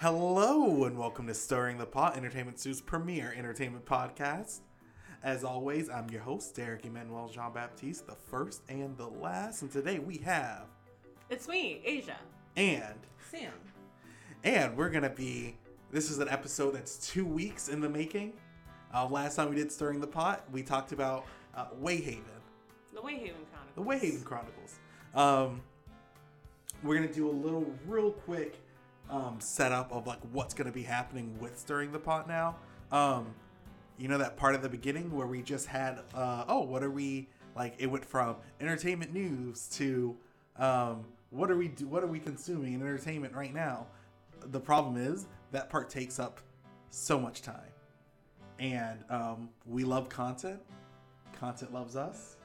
Hello and welcome to Stirring the Pot, Entertainment Stew's premier entertainment podcast. As always, I'm your host, Derek Emmanuel Jean Baptiste, the first and the last. And today we have It's me, Asia. and Sam. and we're gonna be. This is an episode that's two weeks in the making. Uh, last time we did Stirring the Pot, we talked about uh, Wayhaven, The Wayhaven Chronicles. the Wayhaven Chronicles. Um, we're gonna do a little real quick um, setup of like what's gonna be happening with stirring the pot now. Um, you know that part of the beginning where we just had uh, oh what are we like it went from entertainment news to um, what are we do what are we consuming in entertainment right now. The problem is that part takes up so much time, and um, we love content. Content loves us.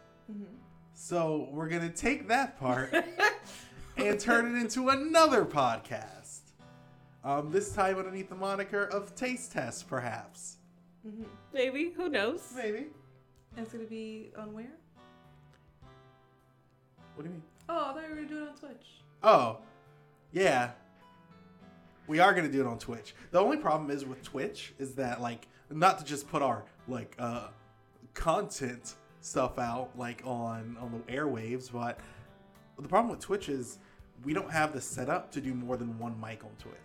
So we're gonna take that part and turn it into another podcast. Um, this time underneath the moniker of Taste Test, perhaps. Maybe, who knows? Maybe. It's gonna be on where? What do you mean? Oh, I thought you were gonna do it on Twitch. Oh, yeah. We are gonna do it on Twitch. The only problem is with Twitch is that like not to just put our like uh content stuff out like on on the airwaves, but the problem with Twitch is we don't have the setup to do more than one mic on Twitch.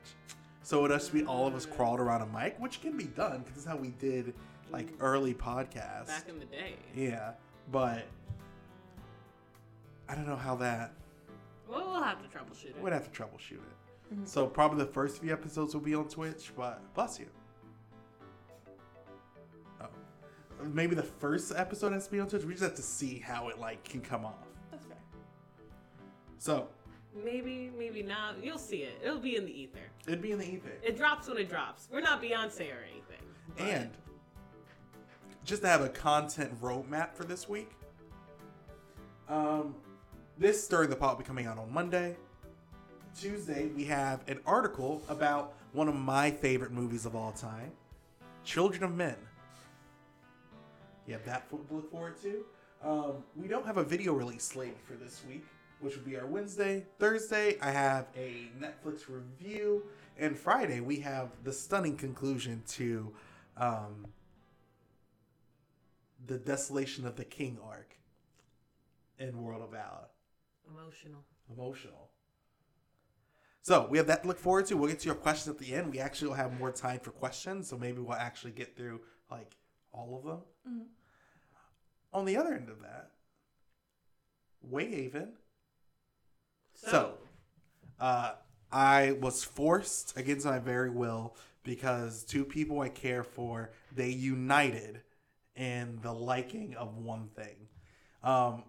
So it has to be all of us crawled around a mic, which can be done because this is how we did like mm. early podcasts. Back in the day. Yeah, but I don't know how that Well, we'll have to troubleshoot it. We'd have to troubleshoot it. Mm-hmm. So probably the first few episodes will be on Twitch, but bless you. Oh. Maybe the first episode has to be on Twitch. We just have to see how it like can come off. That's fair. So Maybe, maybe not. You'll see it. It'll be in the ether. it'd be in the ether. It drops when it drops. We're not Beyonce or anything. but- And just to have a content roadmap for this week. Um, this Stirring the Pot will be coming out on Monday. Tuesday, we have an article about one of my favorite movies of all time, Children of Men. You have that to look forward to. Um, we don't have a video release slated for this week, which will be our Wednesday. Thursday, I have a Netflix review. And Friday, we have the stunning conclusion to um, the Desolation of the King arc in World of Valor. Emotional. Emotional. So we have that to look forward to. We'll get to your questions at the end. We actually will have more time for questions, so maybe we'll actually get through like all of them. On the other end of that, Wayhaven. So, uh, I was forced against my very will because two people I care for they united in the liking of one thing. Um,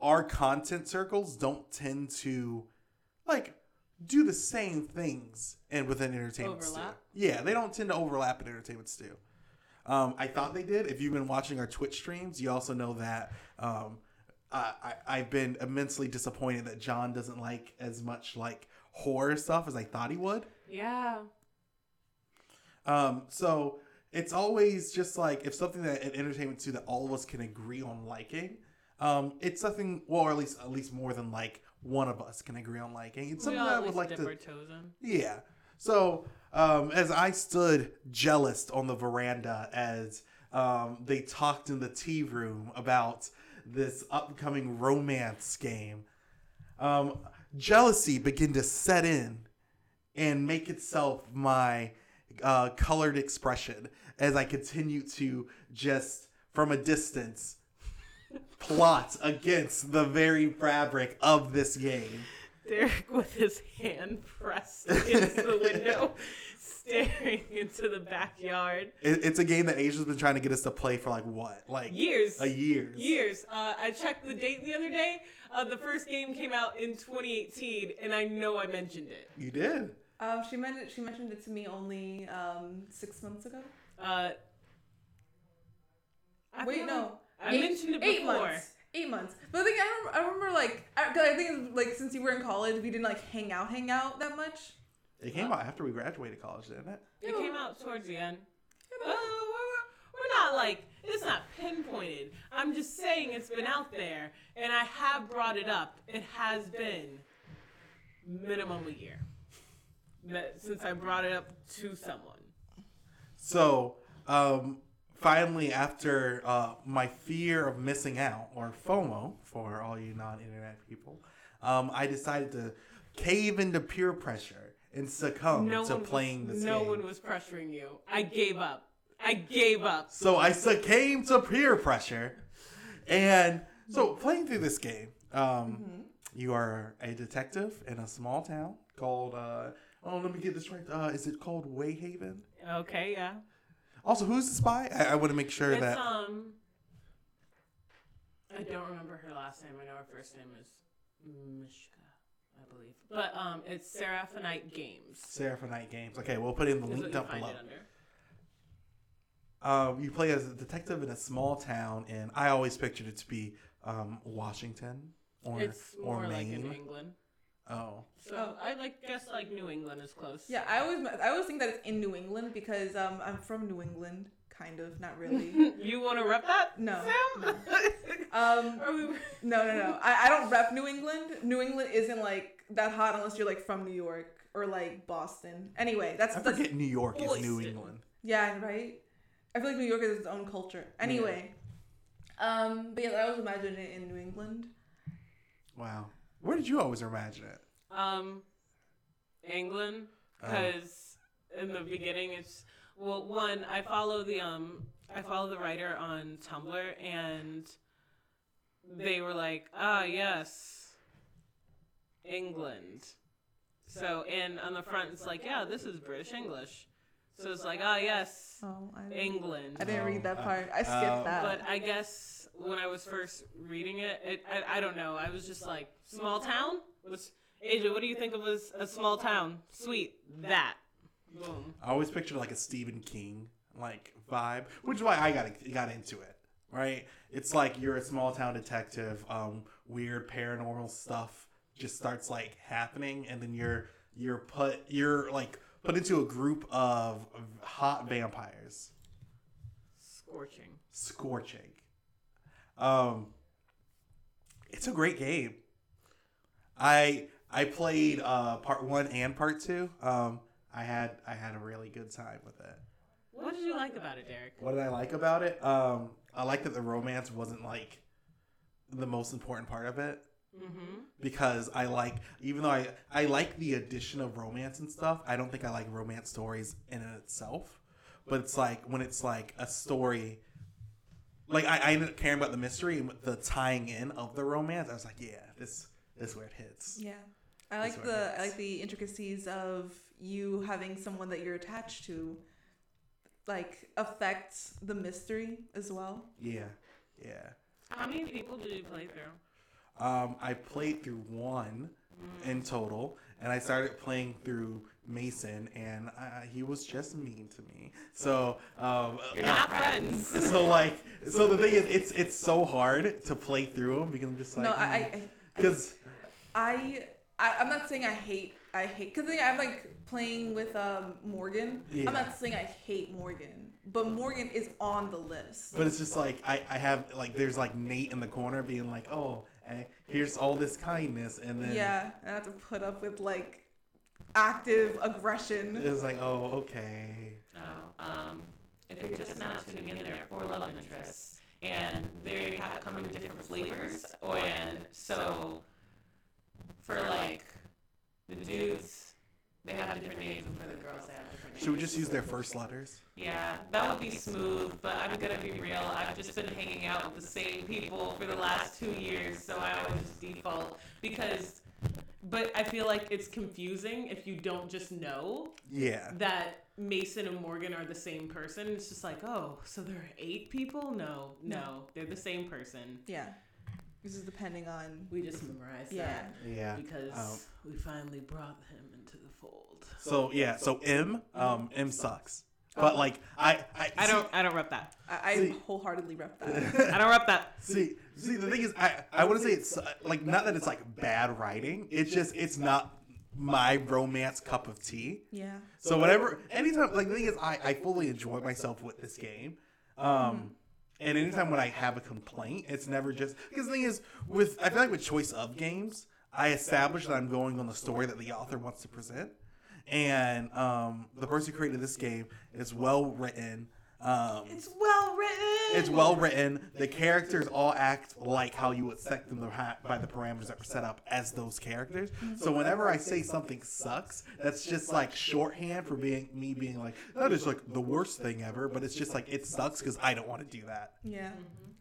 our content circles don't tend to like do the same things and within entertainment stew. Yeah, they don't tend to overlap in entertainment stew. Um, I thought they did. If you've been watching our Twitch streams, you also know that um, I, I, I've been immensely disappointed that John doesn't like as much like horror stuff as I thought he would. yeah. Um, so it's always just like if something that an entertainment stew that all of us can agree on liking, um, it's something well, or at least at least more than like one of us can agree on liking. It's something that I would like to yeah. So um, as I stood jealous on the veranda as um, they talked in the tea room about this upcoming romance game, um, jealousy began to set in and make itself my uh, colored expression as I continue to just from a distance plot against the very fabric of this game. Derek with his hand pressed into the window, staring into the backyard. It, it's a game that Asia's been trying to get us to play for like what, like Years. a year. Years. Uh, I checked the date the other day. Uh, the first game came out in 2018, and I know I mentioned it. You did. Um, she mentioned she mentioned it to me only um six months ago. Uh, I Wait, no. I Eight- mentioned it eight months. Eight months. But the thing I remember, I remember like I, 'cause I think it's, like since you were in college, we didn't like hang out, hang out that much. It came out after we graduated college, didn't it? It came out towards the end. Uh, we're, we're not like it's not pinpointed. I'm just saying it's been out there, and I have brought it up. It has been minimum a year. since I brought it up to someone. So, um, finally, after uh, my fear of missing out, or FOMO for all you non internet people, um, I decided to cave into peer pressure and succumb No to playing was, this No game. one was pressuring you. I gave up. I gave up. So I succumbed to peer pressure, and so playing through this game, um, you are a detective in a small town called. Uh, oh, let me get this right. Uh, is it called Wayhaven? Okay, yeah. Also, who's the spy? I, I want to make sure It's that. um. I don't remember her last name. I know her first name is Mishka, I believe. But um, it's Seraphonite Games. Seraphonite Games. Okay, we'll put in the Is link down below. Um, you play as a detective in a small town, and I always pictured it to be um, Washington or It's or more like Maine. in England. oh, So Oh. I like guess like New England is close. Yeah, I always I always think that it's in New England because um I'm from New England, kind of, not really. you want to rep that? No, Sam? Um, we- no, no, no. I, I don't rep New England. New England isn't like that hot unless you're like from New York or like Boston. Anyway, that's I that's forget New York is New England. yeah, right. I feel like New York is its own culture. Anyway, um, but yeah, I always imagine it in New England. Wow, where did you always imagine it? Um, England, Oh. because in the beginning it's well, one I follow the um I follow the writer on Tumblr and they were like, ah yes, England. So and on the front it's like, yeah, this is British English. So it's like, ah yes, Oh, I England. I didn't read that Oh, part. I skipped uh, that. But I guess when I was first reading it, it I, I don't know. I was just like, small town? What's, AJ, what do you think of as a small town? Sweet. That. Boom. I always pictured like a Stephen King like vibe, which is why I got got into it. Right? It's like you're a small town detective. Um, weird paranormal stuff just starts like happening, and then you're you're put you're like put into a group of hot vampires. Scorching. scorching. Um, it's a great game. I I played uh, part one and part two. Um, I had I had a really good time with it. What did you like about it, Derek? What did I like about it? Um, I like that the romance wasn't like the most important part of it Mm-hmm. because I like even though I I like the addition of romance and stuff. I don't think I like romance stories in and itself, but it's like when it's like a story. Like I, I ended up caring about the mystery and the tying in of the romance. I was like, yeah, this this is where it hits. Yeah. I like the I like the intricacies of you having someone that you're attached to like affects the mystery as well. Yeah, yeah. How many people did you play through? Um, I played through one in total, and I started playing through Mason, and uh, he was just mean to me. So, um, You're not friends. so like, so the thing is, it's it's so hard to play through him because I'm just like, no, I I because I, I I'm not saying I hate I hate because I'm like playing with um Morgan. Yeah. I'm not saying I hate Morgan, but Morgan is on the list. but it's just like I I have like there's like Nate in the corner being like, oh, eh, here's all this kindness, and then Yeah, I have to put up with like active aggression. it's like, oh, okay, Oh, um, if you're just now tuning in, there are four love interests, and they have come in different flavors. Or and so, for like the dudes, they have different names, and for the girls, they have different names. should we just use their first letters? Yeah, that would be smooth, but I'm gonna be real. I've just been hanging out with the same people for the last two years, so I always just default Because, but I feel like it's confusing if you don't just know Yeah. that Mason and Morgan are the same person. It's just like, oh, so there are eight people? No, no, they're the same person. Yeah, this is depending on We just memorized yeah. that Yeah. because Um, we finally brought him into the fold. So yeah, so M, um, M sucks. But like I, I, I don't, I don't rep that. I, I See- wholeheartedly rep that. I don't rep that. see, see. The thing is, I, I want to say it's uh, like not that it's like bad writing. It's just it's not my romance cup of tea. yeah. So whatever, anytime, like the thing is, I, I fully enjoy myself with this game. Um, and anytime when I have a complaint, it's never just because the thing is, with I feel like with choice of games, I establish that I'm going on the story that the author wants to present. and um, the person who created this game is well written. Um, It's well written. It's well written. The characters all act like how you would set them by the parameters that were set up as those characters. So whenever I say something sucks, that's just like shorthand for being me being like that is like the worst thing ever. But it's just like it sucks because I don't want to do that. Yeah.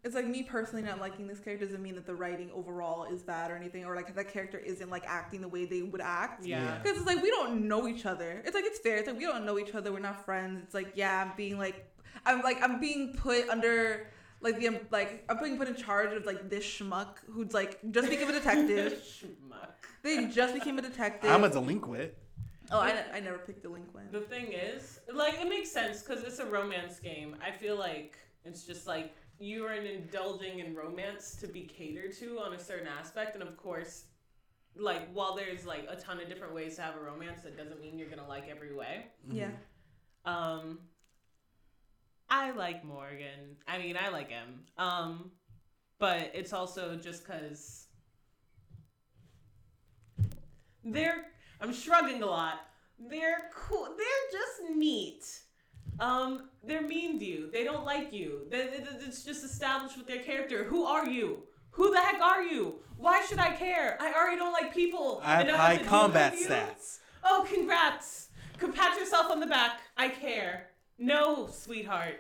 It's like me personally not liking this character doesn't mean that the writing overall is bad or anything, or like that character isn't like acting the way they would act. Yeah. Because it's like we don't know each other. It's like it's fair. It's like we don't know each other. We're not friends. It's like yeah, I'm being like I'm like I'm being put under like the like I'm being put in charge of like this schmuck who's like just became a detective. Schmuck. they just became a detective. I'm a delinquent. oh, I, I never picked delinquent. The thing is, like, it makes sense because it's a romance game. I feel like it's just like you are indulging in romance to be catered to on a certain aspect, and of course, like while there's like a ton of different ways to have a romance, that doesn't mean you're gonna like every way. Yeah. Um, I like Morgan. I mean, I like him. Um, but it's also just because they're. I'm shrugging a lot. They're cool. They're just neat. Um, they're mean to you. They don't like you. It's just established with their character. Who are you? Who the heck are you? Why should I care? I already don't like people. I have high combat stats. Oh, congrats! Can pat yourself on the back. I care. No, sweetheart.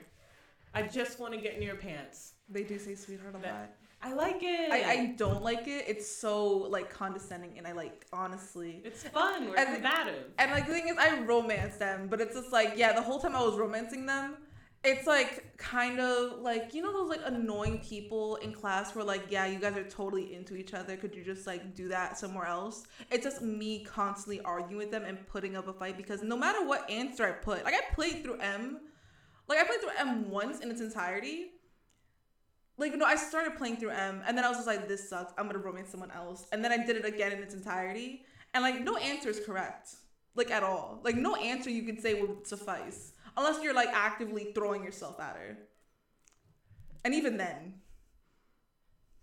I just want to get in your pants. They do say sweetheart a That- lot. I like it. I, I don't like it. It's so like condescending, and I like honestly. It's fun. We're And- combative. And like the thing is, I romance them, but it's just like yeah, the whole time I was romancing them, it's like kind of like you know those like annoying people in class where like yeah, you guys are totally into each other. Could you just like do that somewhere else? It's just me constantly arguing with them and putting up a fight because no matter what answer I put, like I played through M, like I played through M once in its entirety. Like no, I started playing through M, and then I was just like, "This sucks. I'm gonna romance someone else." And then I did it again in its entirety, and like no answer is correct, like at all. Like no answer you could say would suffice unless you're like actively throwing yourself at her. And even then,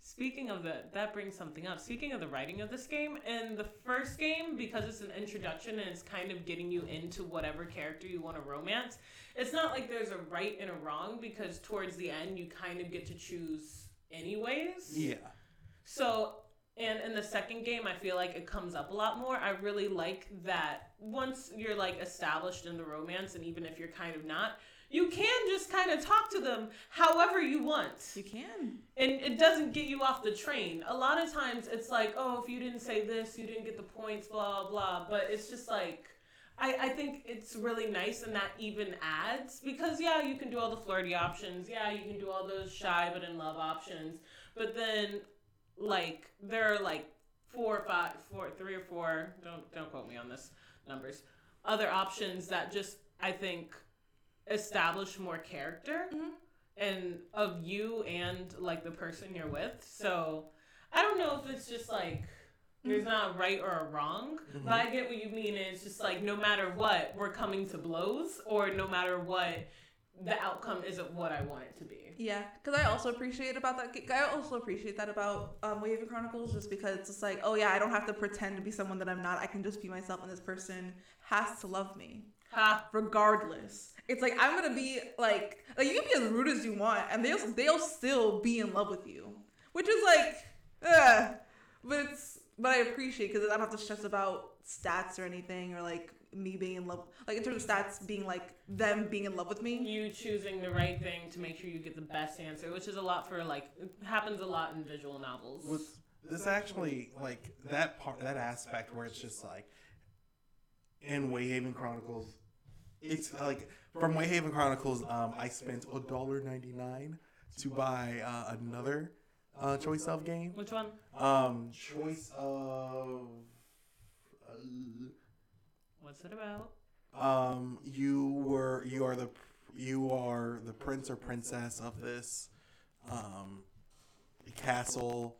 Speaking of the, that brings something up. Speaking of the writing of this game, in the first game, because it's an introduction and it's kind of getting you into whatever character you want to romance, it's not like there's a right and a wrong because towards the end you kind of get to choose anyways. Yeah. So, and in the second game, I feel like it comes up a lot more. I really like that once you're like established in the romance, and even if you're kind of not, you can just kind of talk to them however you want. you can. And it doesn't get you off the train. A lot of times it's like, oh, if you didn't say this, you didn't get the points, blah, blah. But it's just like, I, I think it's really nice and that even adds because, yeah, you can do all the flirty options. Yeah, you can do all those shy but in love options. But then, like, there are like four or five, four, three or four, don't, don't quote me on this numbers, other options that just, I think, establish more character Mhm. and of you and like the person you're with. So I don't know if it's just like there's not a right or a wrong, but I get what you mean. It's just like no matter what, we're coming to blows, or no matter what, the outcome isn't what I want it to be. Yeah, because I also appreciate about that. I also appreciate that about um, Wayhaven Chronicles, just because it's just like, oh yeah, I don't have to pretend to be someone that I'm not. I can just be myself, and this person has to love me Ha! regardless. It's like I'm gonna be like, like you can be as rude as you want, and they'll they'll still be in love with you, which is like, ugh. But it's but I appreciate because I don't have to stress about stats or anything or like me being in love, like in terms of stats being like them being in love with me. You choosing the right thing to make sure you get the best answer, which is a lot for like it happens a lot in visual novels. with this actually like that part that aspect where it's just like in Wayhaven Chronicles it's like from Wayhaven Chronicles um I spent a dollar ninety nine to buy uh, another uh, choice of game Which one? um choice of uh, What's it about? um you were you are the you are the prince or princess of this um castle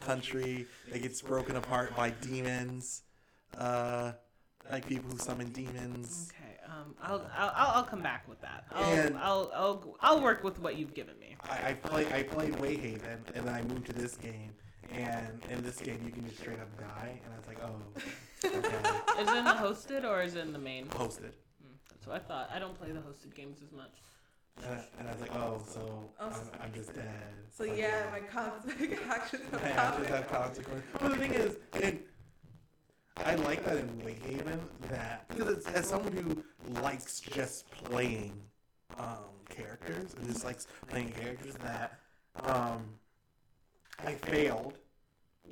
country that gets broken apart by demons uh like people who summon demons Okay, um, I'll, I'll I'll come back with that. I'll, And- I'll I'll I'll work with what you've given me. I, I play I played Wayhaven and then I moved to this game and in this game you can just straight up die, and I was like, oh, okay, Is it in the hosted or is it in the main? hosted. Hmm, That's what I thought. I don't play the hosted games as much. And I, and I was like, oh, so Oh, I'm, I'm just dead. So Like, yeah, my cons- actions My have actions have consequences. consequences. But the thing is, and I like that in Wayhaven that because it's, as someone who likes just playing um, characters and just likes playing characters that um, I failed.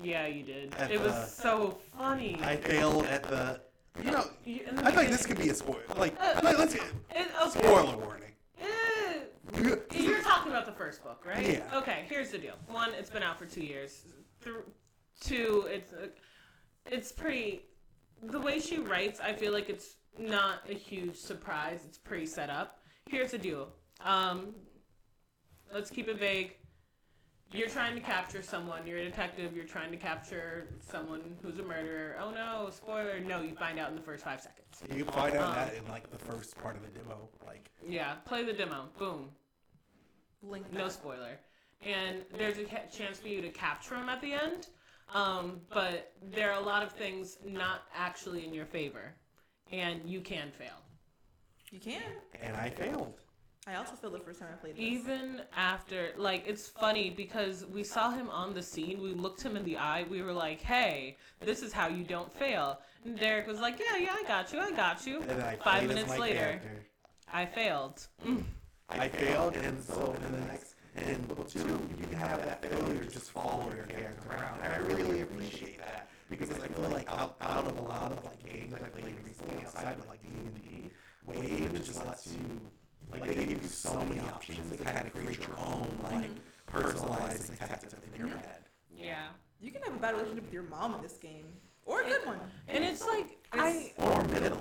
Yeah, you did. At it was so funny. I failed at the. You know, the I like this could be a spoiler. Like, like let's get It, okay. spoiler warning. Eh, You're talking about the first book, right? Yeah. Okay, here's the deal. One, it's been out for two years. Th- two, it's uh, it's pretty. The way she writes, I feel like it's not a huge surprise. It's pretty set up. Here's the deal. Um, let's keep it vague. You're trying to capture someone. You're a detective. You're trying to capture someone who's a murderer. Oh no! Spoiler! No, you find out in the first five seconds. You find out Um, that in like the first part of the demo. Like, Yeah, play the demo. Boom. Blink No spoiler. And there's a ca- chance for you to capture him at the end, um, but there are a lot of things not actually in your favor, and you can fail. You can. and I failed. I also failed the first time I played this. Even after, like, it's funny because we saw him on the scene, we looked him in the eye, we were like, hey, this is how you don't fail. And Derek was like, yeah, yeah, I got you, I got you. And then I Five minutes later, character. I failed. Mm. I failed, and so in the next, in book two, you can have that failure just follow your character around. And I really appreciate that because I feel like out, out of a lot of like games that I played recently outside of like D and D, Wave just lets you like they give you so many options to kind of create your own like personalized detective in your head. Yeah. You can have a bad relationship with your mom in this game, or a good one. And it's like, I. Or middling.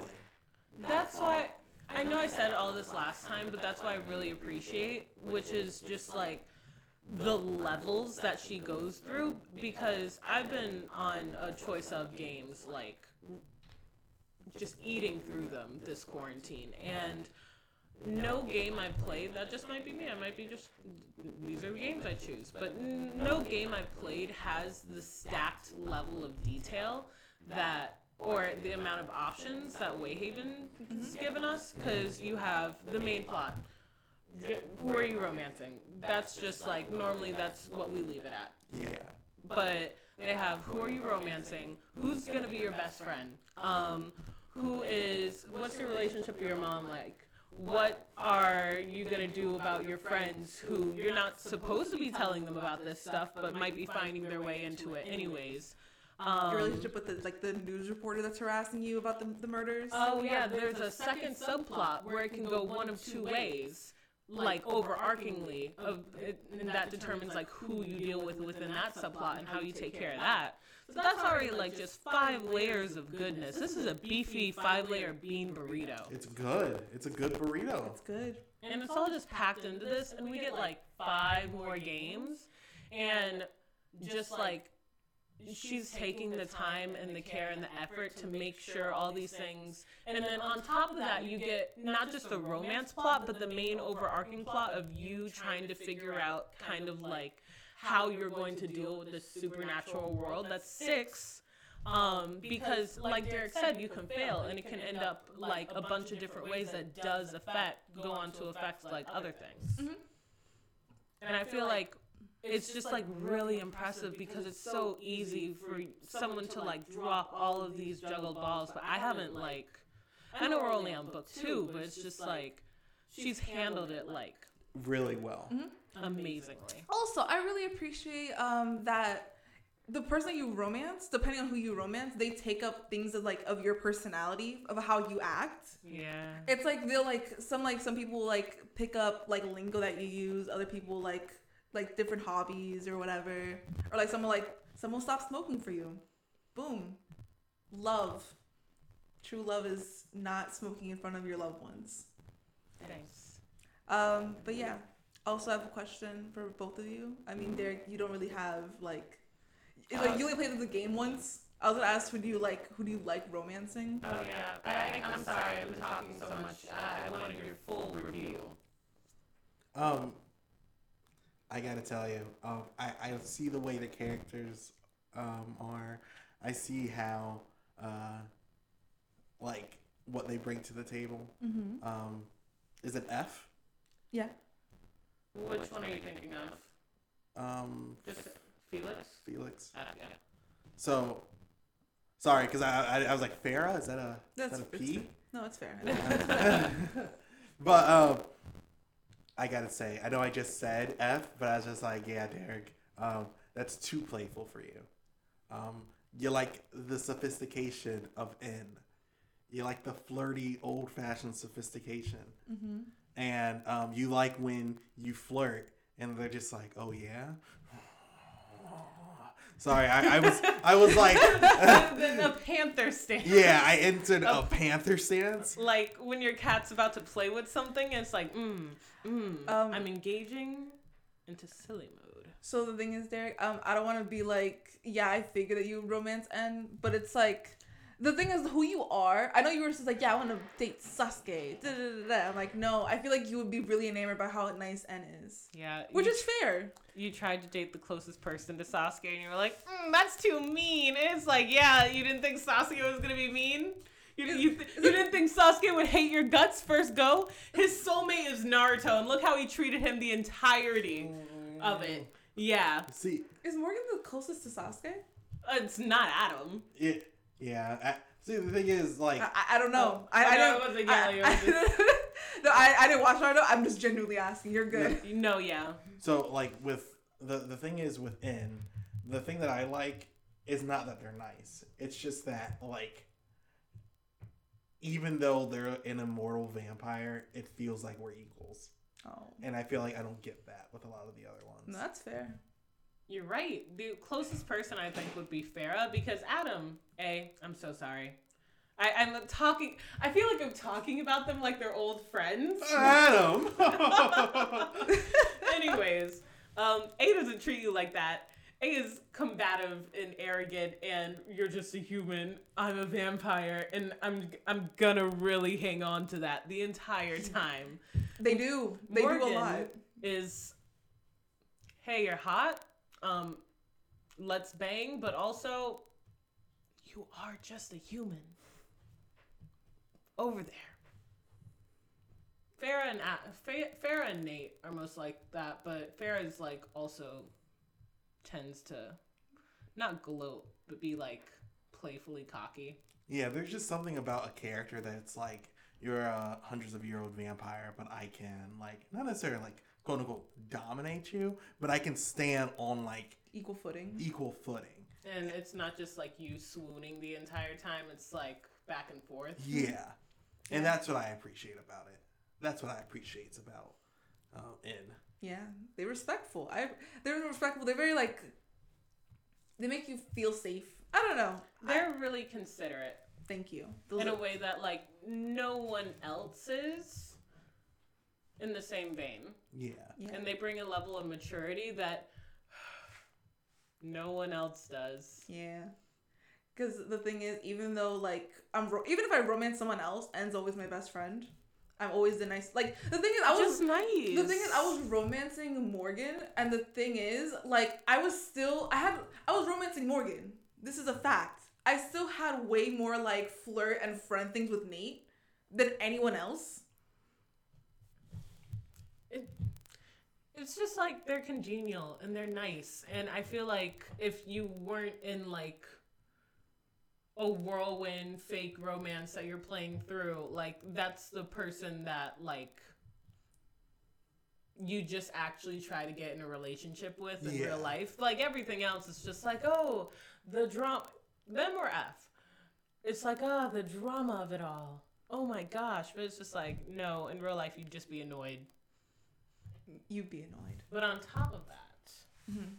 That's why I know I said all this last time, but that's why I really appreciate, which is just like the levels that she goes through because I've been on a choice of games like just eating through them this quarantine and no game I've played that just might be me. I might be just these are the games I choose, but n- no game I've played has the stacked level of detail that or the amount of options that Wayhaven has given us because you have the main plot. Who are you romancing? That's just like normally that's what we leave it at Yeah. but they have who are you romancing? Who's gonna be your best friend? Um, who is? What's your relationship with your mom like? What are you gonna do about your friends who you're not supposed to be telling them about this stuff, but might be finding their way into it anyways? Um, Your relationship with the like the news reporter that's harassing you about the, the murders. Oh yeah, there's a second subplot where it can go one of two ways, like overarchingly, of it, and that determines like who you deal with within that subplot and how you take care of that. So that's already like just five layers of goodness. This is a beefy five-layer bean burrito, It's good. It's a good burrito. It's good. and it's all just packed into this, and we get like five more games, and just like she's taking the time and the care and the effort to make sure all these things and then on top of that you get not just the romance plot but the main overarching plot of you trying to figure out kind of like how you're going to deal with this supernatural world that's six um, because like derek said you can fail and it can end up like a bunch of different ways that does affect go on to affect like other things. And i feel like it's just like really impressive because it's so easy for someone to like drop all of these juggled balls but i haven't like i know we're only on book two but it's just like she's handled it like Really well. Amazingly Also, I really appreciate um, that the person you romance, depending on who you romance, they take up things of like of your personality, of how you act. yeah It's like they'll like some like some people like pick up like lingo that you use. Other people like like different hobbies or whatever. Or like someone like someone will stop smoking for you. Boom. Love. True love is not smoking in front of your loved ones. thanks Um, but yeah. Also have a question for both of you. I mean, Derek, you don't really have like, it's like you only played the game once. I was gonna ask, who do you like? Who do you like romancing? Oh yeah, I, I'm sorry, I've been talking so much. I, I wanted your full review. Um, I gotta tell you, um, I, I see the way the characters um, are. I see how, uh, like, what they bring to the table. Mm-hmm. Um, is it F? Yeah. Which one are you thinking of? Um, Just Felix? Felix. Uh, yeah. So, sorry, because I, I I was like Farah. Is that a That's is that a it's P? fair. No, it's fair. but um, I gotta say, I know I just said F, but I was just like, yeah, Derek, um, that's too playful for you. Um, you like the sophistication of N. You like the flirty, old-fashioned sophistication, mm-hmm. And um, you like when you flirt, and they're just like, oh yeah. Sorry, I, I was I was like, the, the panther stance. yeah, I entered a panther stance. Like when your cat's about to play with something, it's like, mm, mm. Um, I'm engaging into silly mode. So the thing is, Derek, um, I don't want to be like, yeah, I figured that you romance N, but it's like, the thing is who you are. I know you were just like, yeah, I want to date Sasuke. Da, da, da, da. I'm like, no, I feel like you would be really enamored by how nice N is, Yeah, which you, is fair. you tried to date the closest person to Sasuke, and you were like, mm, that's too mean. And it's like, yeah, you didn't think Sasuke was gonna be mean. You, you, th- you didn't think Sasuke would hate your guts first go? His soulmate is Naruto, and look how he treated him the entirety of it. Yeah, See, Is Morgan the closest to Sasuke? it's not Adam. it, yeah. I, see, the thing is, like, I, I- I don't know. I, I no, don't. it wasn't I, it was I- no, I, I didn't watch Naruto. I'm just genuinely asking. You're good. No, yeah. So like with the the thing is within the thing that I like is not that they're nice. It's just that like even though they're an immortal vampire, it feels like we're equals. Oh, And I feel like I don't get that with a lot of the other ones. no, that's fair. You're right. The closest person I think would be Farah because Adam, A, I'm so sorry. I, I'm talking, I feel like I'm talking about them like they're old friends. Adam. Anyways, um, A doesn't treat you like that. A is combative and arrogant, and you're just a human. I'm a vampire, and I'm I'm gonna really hang on to that the entire time. They do. They do a lot. Is, hey, you're hot. Um, let's bang, but also, you are just a human. Over there. Farah and Farah and Nate are most like that, but Farah is like also tends to not gloat, but be like playfully cocky. yeah, there's just something about a character that's like you're a hundreds of year old vampire, but I can like not necessarily like quote unquote dominate you, but I can stand on like Equal footing. equal footing. And it's not just like you swooning the entire time, it's like back and forth. Yeah. And that's what I appreciate about it. That's what I appreciate about um, N. Yeah, they're respectful. I they're respectful. They're very like they make you feel safe. I don't know. They're really considerate Thank you. Those in a way that like no one else is in the same vein. Yeah. yeah. And they bring a level of maturity that no one else does. Yeah. Because the thing is, even though like I'm, ro- even if I romance someone else, N's always my best friend. I'm always the nice. Like the thing is, I was just nice. the thing is, I was romancing Morgan, and the thing is, like I was still, I had, I was romancing Morgan. This is a fact. I still had way more like flirt and friend things with Nate than anyone else. It's just like they're congenial and they're nice. And I feel like if you weren't in like a whirlwind fake romance that you're playing through, like that's the person that like you just actually try to get in a relationship with in Yeah. real life. Like everything else is just like, oh, the drama them or F. It's like, ah, the drama of it all. Oh my gosh. But it's just like, no, in real life you'd just be annoyed. You'd be annoyed. But on top of that, Mhm.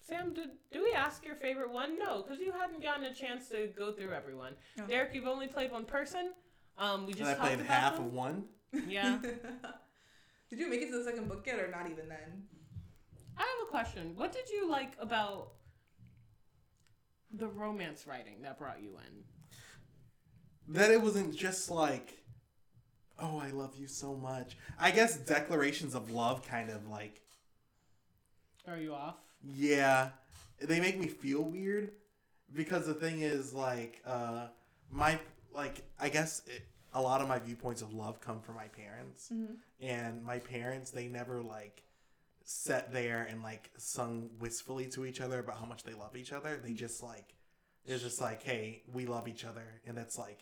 Sam, did, do we ask your favorite one? No, because you hadn't gotten a chance to go through everyone. No. Derek, you've only played one person. Um, we just And I played about half them. of one. Yeah, Did you make it to the second book yet, or not even then? I have a question. What did you like about the romance writing that brought you in? That it wasn't just like oh, I love you so much. I guess declarations of love kind of like, Are you off? yeah, they make me feel weird because the thing is like, uh, my like I guess it, a lot of my viewpoints of love come from my parents, and my parents they never like sat there and like sung wistfully to each other about how much they love each other. They just like it's just like, hey, we love each other, and that's like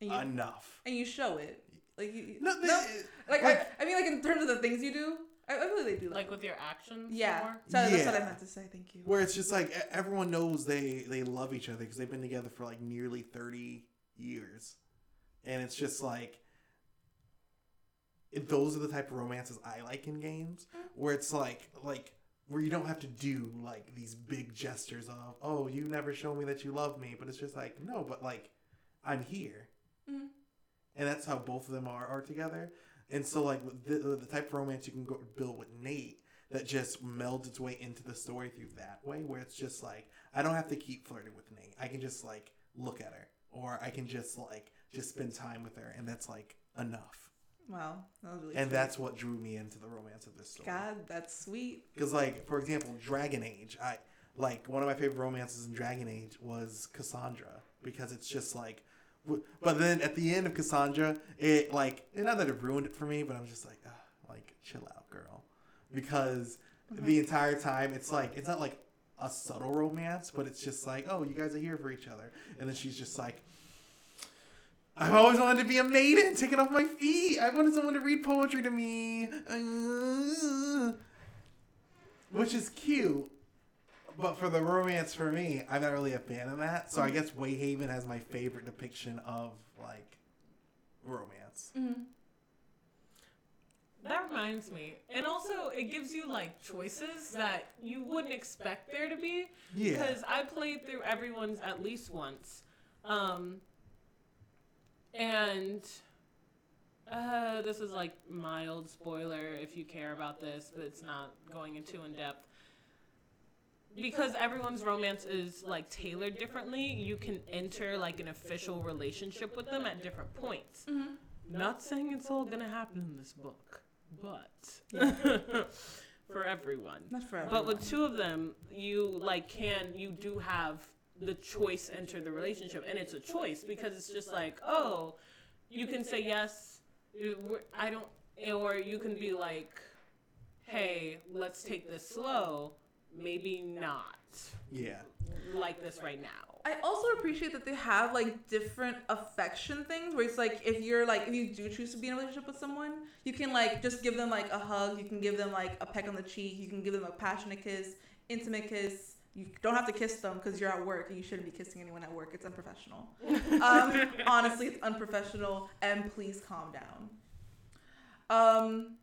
And you, enough. and you show it. Like you, No, no, like, like- I, I mean, like in terms of the things you do, I, I really they do that. Like with your actions? yeah, more? so that's what I meant to say. Thank you. Where it's just like e- everyone knows they they love each other because they've been together for like nearly thirty years, and it's just like it, those are the type of romances I like in games where it's like like where you don't have to do like these big gestures of oh you never show me that you love me, but it's just like no, but like I'm here, Mhm. And that's how both of them are are together. And so like the, the type of romance you can go build with Nate that just melds its way into the story through that way where it's just like I don't have to keep flirting with Nate. I can just like look at her or I can just like just spend time with her and that's like enough. Wow, that really. And sweet. that's what drew me into the romance of this story. God, that's sweet. Because like for example, Dragon Age, I like one of my favorite romances in Dragon Age was Cassandra because it's just like, but then at the end of Cassandra, it like not that it ruined it for me, but I'm just like, ah, like chill out, girl, because the entire time it's like it's not like a subtle romance, but it's just like, oh, you guys are here for each other, and then she's just like. I've always wanted to be a maiden, taking off my feet. I wanted someone to read poetry to me. Which is cute. But for the romance for me, I'm not really a fan of that. So I guess Wayhaven has my favorite depiction of like romance. Mm-hmm. That reminds me. And also, it gives you like choices that you wouldn't expect there to be. Yeah. Because I played through everyone's at least once. Um, and uh, this is like mild spoiler if you care about this, but it's not going into in depth. Because everyone's romance is like tailored differently, you can enter like an official relationship with them at different points. Mm-hmm. Not saying it's all gonna happen in this book, but for everyone. Not forever. But with two of them, you like can you do have the choice enter the relationship, and it's a choice because it's just like oh, you can say yes, I don't, or you can be like, hey, let's take this slow, maybe not Yeah. like this right now. I also appreciate that they have like different affection things where it's like if you're like if you do choose to be in a relationship with someone, you can like just give them like a hug, you can give them like a peck on the cheek, you can give them a passionate kiss, intimate kiss. You don't have to kiss them because you're at work and you shouldn't be kissing anyone at work. It's unprofessional. um, honestly, it's unprofessional. And please calm down. Um,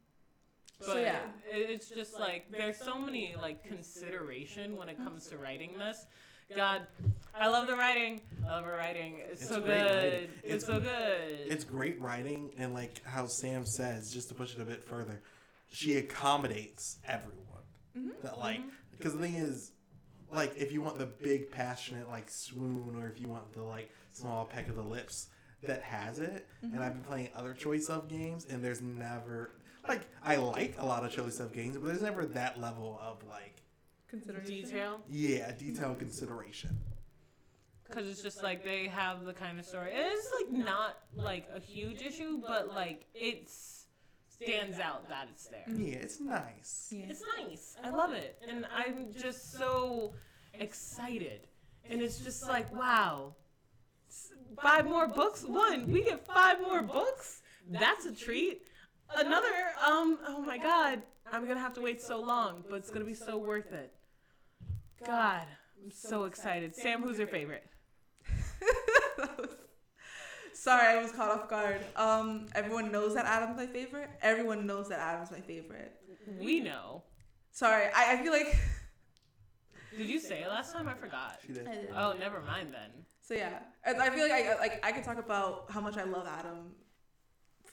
so But yeah, it- it's just like there's so many like consideration when it comes to writing this. God, I love the writing. I love her writing. It's, It's so great good. It's, It's- so good. It's great writing, and like how Sam says, just to push it a bit further, she accommodates everyone. Mm-hmm. That like, because the thing is, like, if you want the big passionate like swoon, or if you want the like small peck of the lips, that has it. And mm-hmm. I've been playing other choice of games, and there's never like I like a lot of choice Stuff games, but there's never that level of like consideration. Detail, yeah detail consideration. because it's just like they have the kind of story. It's like not like a huge issue, but like it stands out that it's there. Yeah, it's nice. Yeah. It's nice. I love it. And I'm just so excited. And it's just like, wow. Five more books? One. We get five more books? That's a treat. Another, um, oh my god. I'm gonna have to wait so long, but it's gonna be so worth it. God, I'm so excited. Sam, who's your favorite? Sorry, I was caught off guard. Um, everyone knows that Adam's my favorite. Everyone knows that Adam's my favorite. We know. Sorry, I, I feel like. Did you say it last time? I forgot. She did. Oh, never mind then. So yeah, I, I feel like I like I could talk about how much I love Adam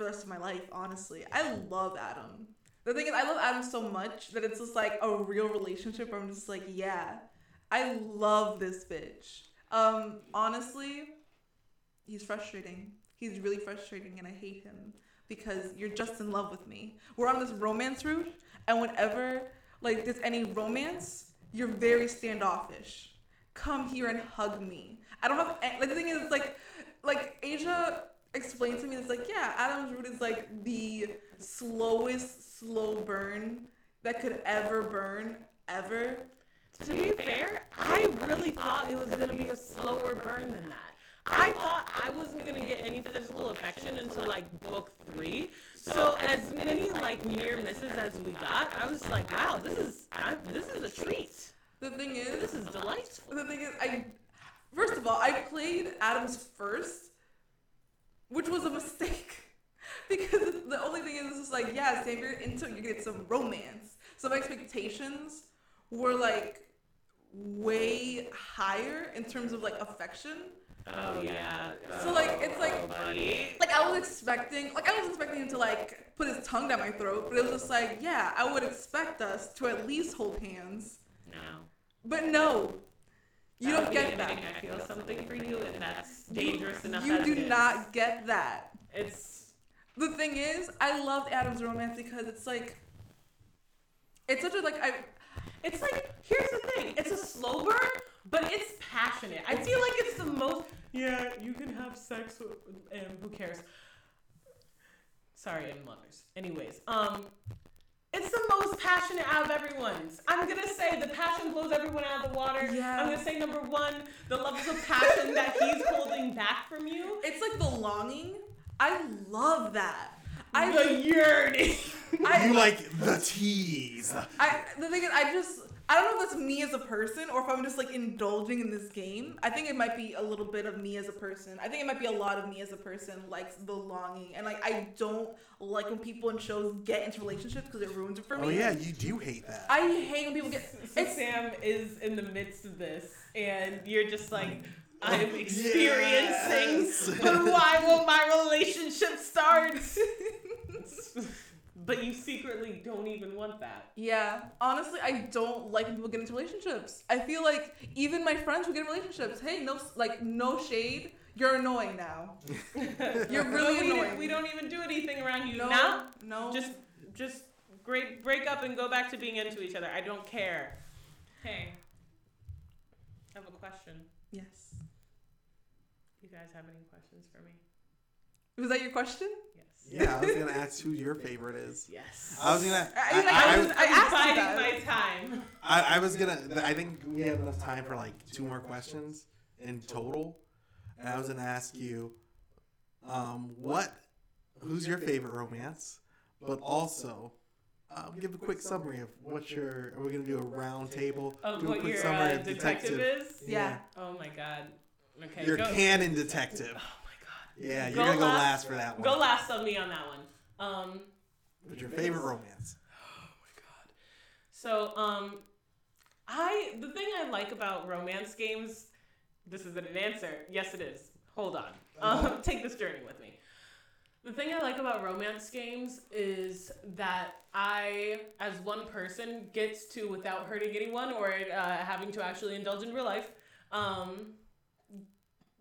for the rest of my life. Honestly, I love Adam. The thing is, I love Adam so much that it's just like a real relationship. I'm just like, yeah, I love this bitch. Um, honestly, he's frustrating. He's really frustrating, and I hate him. because you're just in love with me. We're on this romance route, and whenever like there's any romance, you're very standoffish. Come here and hug me. I don't have like the thing is it's like explained to me it's like yeah Adam's route is like the slowest slow burn that could ever burn ever. To be fair, I really thought it was gonna be a slower burn than that. I thought I wasn't gonna get any physical affection until like book three. So as many like near misses as we got, I was like, wow, this is I, this is a treat. The thing is, This is delightful. The thing is, I first of all, I played Adams first, which was a mistake because the only thing is, it's just like, yeah, say if you're into you get some romance. So my expectations were like way higher in terms of like affection. Oh yeah. So like, it's like. Oh. Like I was expecting, like I was expecting him to like put his tongue down my throat, but it was just like, yeah, I would expect us to at least hold hands, No. but no, you don't get that. I feel something for you, and that's dangerous enough. You do not get that. It's The thing is, I loved Adam's romance because it's like, it's such a like I. It's like here's the thing. It's a slow burn, but it's passionate. I feel like it's the most. Yeah, you can have sex, with, and who cares? Sorry, I'm lovers. Anyways, um, it's the most passionate out of everyone's. I'm gonna say the passion blows everyone out of the water. Yeah. I'm gonna say number one, the levels of passion that he's holding back from you. It's like the longing. I love that. I the yearning. I, you like the tease. I the thing is, I just I don't know if that's me as a person or if I'm just like indulging in this game. I think it might be a little bit of me as a person. I think it might be a lot of me as a person likes the longing and like I don't like when people in shows get into relationships because it ruins it for oh, me. Oh yeah, you do hate that. I hate when people get. So It's, Sam is in the midst of this, and you're just like, oh, I'm Yes. experiencing, but why won't my relationship start? but you secretly don't even want that. Yeah, honestly, I don't like when people get into relationships. I feel like even my friends who get in relationships, hey, no, like no shade, you're annoying now. You're really we, annoying. we don't even do anything around you No, now. no. Just, just great break up and go back to being into each other. I don't care. Hey, I have a question. yes. You guys have any questions for me? Was that your question? Yes. Yeah, I was gonna ask who your favorite is. Yes. I was gonna. I- I, like, I, I was, was- I was asked biding my time. I, I was gonna. I think we have enough time for like two more questions in total, and I was gonna ask you, um, what, who's your favorite romance, but also. Um, give a quick summary of what your. Are we gonna do a round table? Of do a what quick your summary uh, of detective, is? Yeah. Oh my god. Okay. Your go. canon detective. My god. Yeah, you're Go gonna go last. last for that one. Go last on me on that one. Um. What's your favorite romance? Oh my god. So um, I the thing I like about romance games. This isn't an answer. Yes, it is. Hold on. Um, take this journey with me. The thing I like about romance games is that I, as one person, gets to, without hurting anyone or uh, having to actually indulge in real life, um,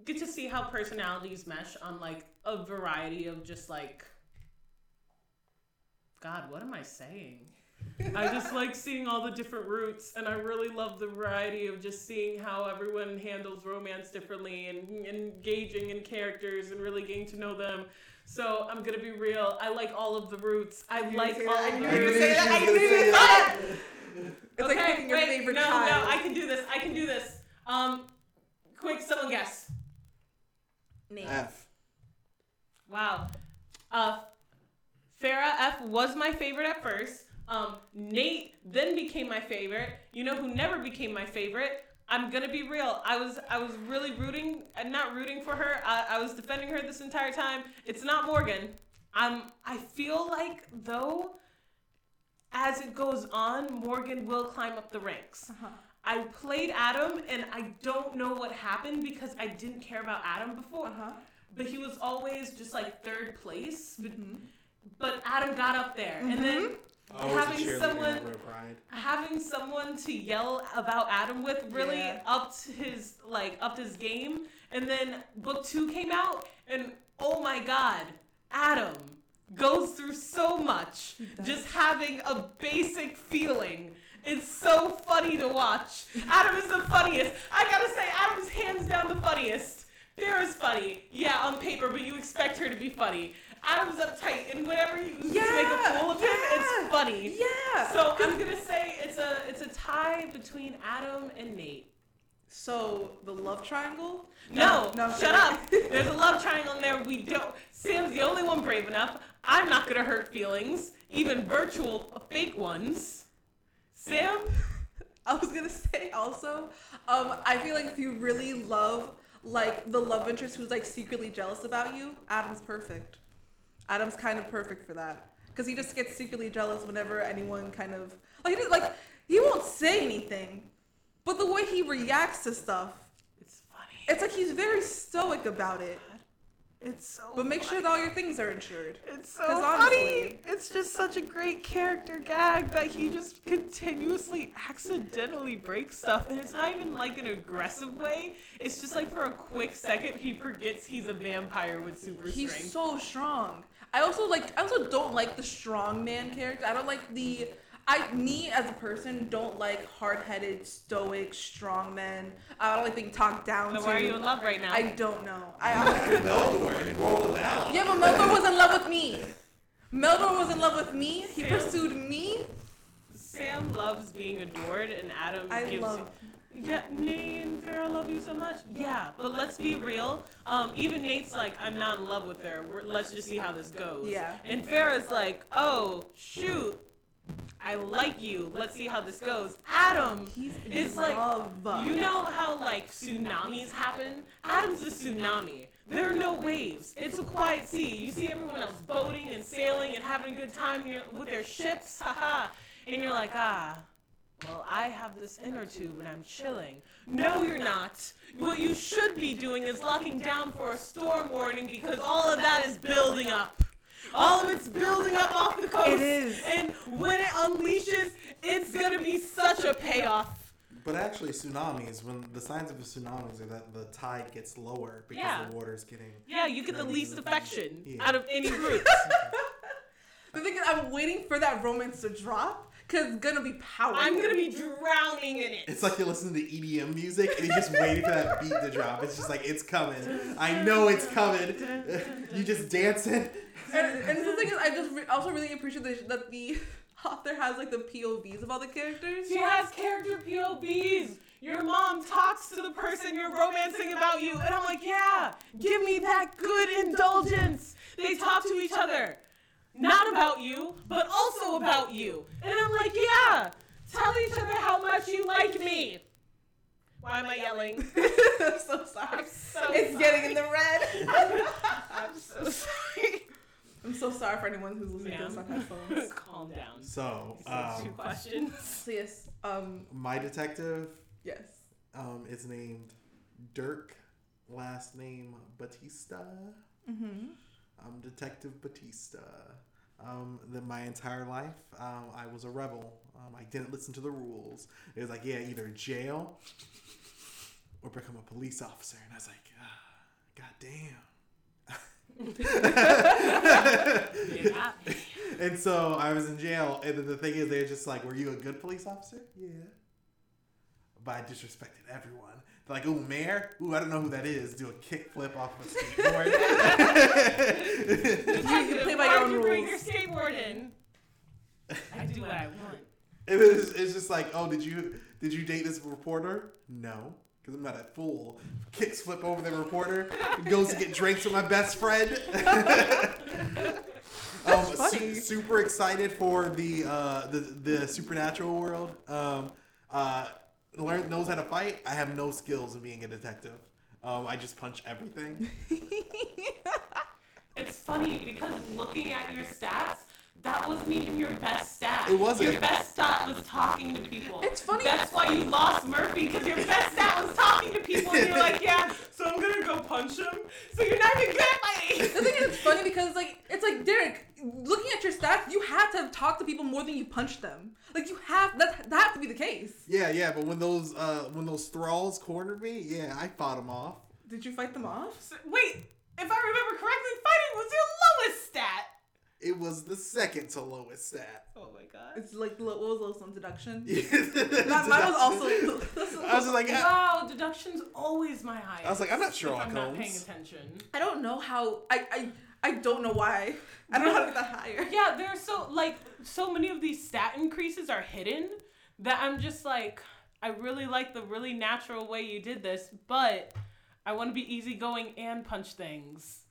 get to see how personalities mesh on like a variety of just like. God, what am I saying? I just like seeing all the different routes, and I really love the variety of just seeing how everyone handles romance differently and, and engaging in characters and really getting to know them. So I'm gonna be real. I like all of the routes. I like all that. I of knew the you were routes. gonna say that. I She knew was you gonna were say gonna that. say that. It's okay, like picking your wait, favorite no, child. no, I can do this. I can do this. Um, quick, someone guess. Nate. F. Wow. Uh, Farah F was my favorite at first. Um, Nate then became my favorite. You know who never became my favorite? I'm gonna be real. I was I was really rooting, uh, not rooting for her. I, I was defending her this entire time. It's not Morgan. I'm. I feel like though, as it goes on, Morgan will climb up the ranks. Uh-huh. I played Adam, and I don't know what happened because I didn't care about Adam before Uh-huh. but he was always just like third place. But, Mm-hmm. but Adam got up there, and then Oh, Having someone- at Road Pride. having someone to yell about Adam with really Yeah. upped his like upped his game. And then book two came out, and oh my god, Adam, goes through so much just having a basic feeling. It's so funny to watch. Adam is the funniest. I gotta say, Adam's hands down the funniest. Farah's funny, yeah, on paper, but you expect her to be funny. Adam's uptight, and whenever you make a Yeah, fool of him, yeah. it's funny. Yeah. So I'm gonna say it's a it's a tie between Adam and Nate. So the love triangle? No, No, shut up. There's a love triangle in there. We don't. Sam's the only one brave enough. I'm not gonna hurt feelings, even virtual fake ones. Sam, I was gonna say also, um, I feel like if you really love like the love interest who's like secretly jealous about you, Adam's perfect. Adam's kind of perfect for that because he just gets secretly jealous whenever anyone kind of like he like he won't say anything, but the way he reacts to stuff, it's funny. it's like he's very stoic about it. It's so. But make sure that all your things are insured. It's so funny. honestly- It's just such a great character gag that he just continuously accidentally breaks stuff, and it's not even like an aggressive way. It's just like for a quick second he forgets he's a vampire with super He's strength. so strong. I also like. I also don't like the strong man character. I don't like the. I me as a person don't like hard-headed, stoic, strong men. I don't like being talked down so to. why are you in love right now? I don't know. I Meldor and rolling out. yeah, but Meldor was in love with me. Meldor was in love with me. He pursued me. Sam loves being adored, and Adam I gives. love. Yeah, Nate and Farah love you so much. Yeah, but let's be real. Um, even Nate's like, I'm not in love with her. We're, let's just see how this goes. Yeah. And Farah's like, oh shoot, I like you. Let's see how this goes. Adam He's in is like, love. you know how like tsunamis happen? Adam's a tsunami. There are no waves. It's a quiet sea. You see everyone else boating and sailing and having a good time here with their ships, haha. And you're like, ah, well, I have this inner tube and I'm chilling. No, you're not. What you should be doing is locking down for a storm warning because all of that is building up. All of it's building up off the coast. It is. And when it unleashes, it's gonna be such a payoff. But actually, tsunamis, when the signs of a tsunamis are that the tide gets lower because Yeah. the water's getting. Yeah, you get the least affection Yeah. out of any group. The thing is, I'm waiting for that romance to drop because it's gonna be powerful. I'm gonna be drowning in it. It's like you listen to EDM music and you just waiting for that beat to drop. It's just like it's coming. I know it's coming. You just dancing. And, and the thing is, I just re- also really appreciate the, that the author has like the POVs of all the characters. She has character POVs. Your mom talks to the person you're romancing about you, and I'm like, yeah, give me that good indulgence. They talk to each other, not about you, but also about you. And I'm like, yeah, tell each other how much you like me. Why am I yelling? I'm so sorry. I'm so it's sorry. getting in the red. I'm so sorry. I'm so sorry for anyone who's listening to this on headphones. Calm down. So, You said two um, questions. So yes, um, my detective yes. um, is named Dirk, last name Batista. Mm-hmm. I'm Detective Batista. Um, then my entire life, um, I was a rebel. Um, I didn't listen to the rules. It was like, yeah, either jail or become a police officer. And I was like, ah, God damn. Yeah. and so I was in jail. And then the thing is, they're just like, were you a good police officer? Yeah. But I disrespected everyone. They're like, ooh, mayor? Ooh, I don't know who that is. Do a kickflip off of a skateboard. You play by your own you bring rules. your skateboard in? I do what I want. It was, it's just like, oh, did you did you date this reporter? No, because I'm not a fool. Kicks flip over the reporter, goes to get drinks with my best friend. um, su- funny. super excited for the uh, the the supernatural world. Um, uh, learn knows how to fight. I have no skills in being a detective. Um, I just punch everything. It's funny because looking at your stats, that wasn't even your best stat. It wasn't. Your best stat was talking to people. It's funny- That's why you lost Murphy because your best stat was talking to people. And you're like, yeah, so I'm gonna go punch him. So you're not even good at The fighting. thing is, it's funny because like it's like Derek. Looking at your stats, you have to have talked to people more than you punched them. Like you have that that have to be the case. Yeah, yeah, but when those uh, when those thralls cornered me, yeah, I fought them off. Did you fight them off? So- wait, if I remember correctly, fighting was your lowest stat. It was the second to lowest stat. Oh my god. It's like what was lowest one deduction? Mine Mine was also. I was just like, I, Wow, deduction's always my highest. I was like, I'm not if Sherlock I'm not paying attention. I don't know how. I I I don't know why. I don't know how to get that higher. Yeah, there's so like so many of these stat increases are hidden that I'm just like, I really like the really natural way you did this, but I want to be easygoing and punch things.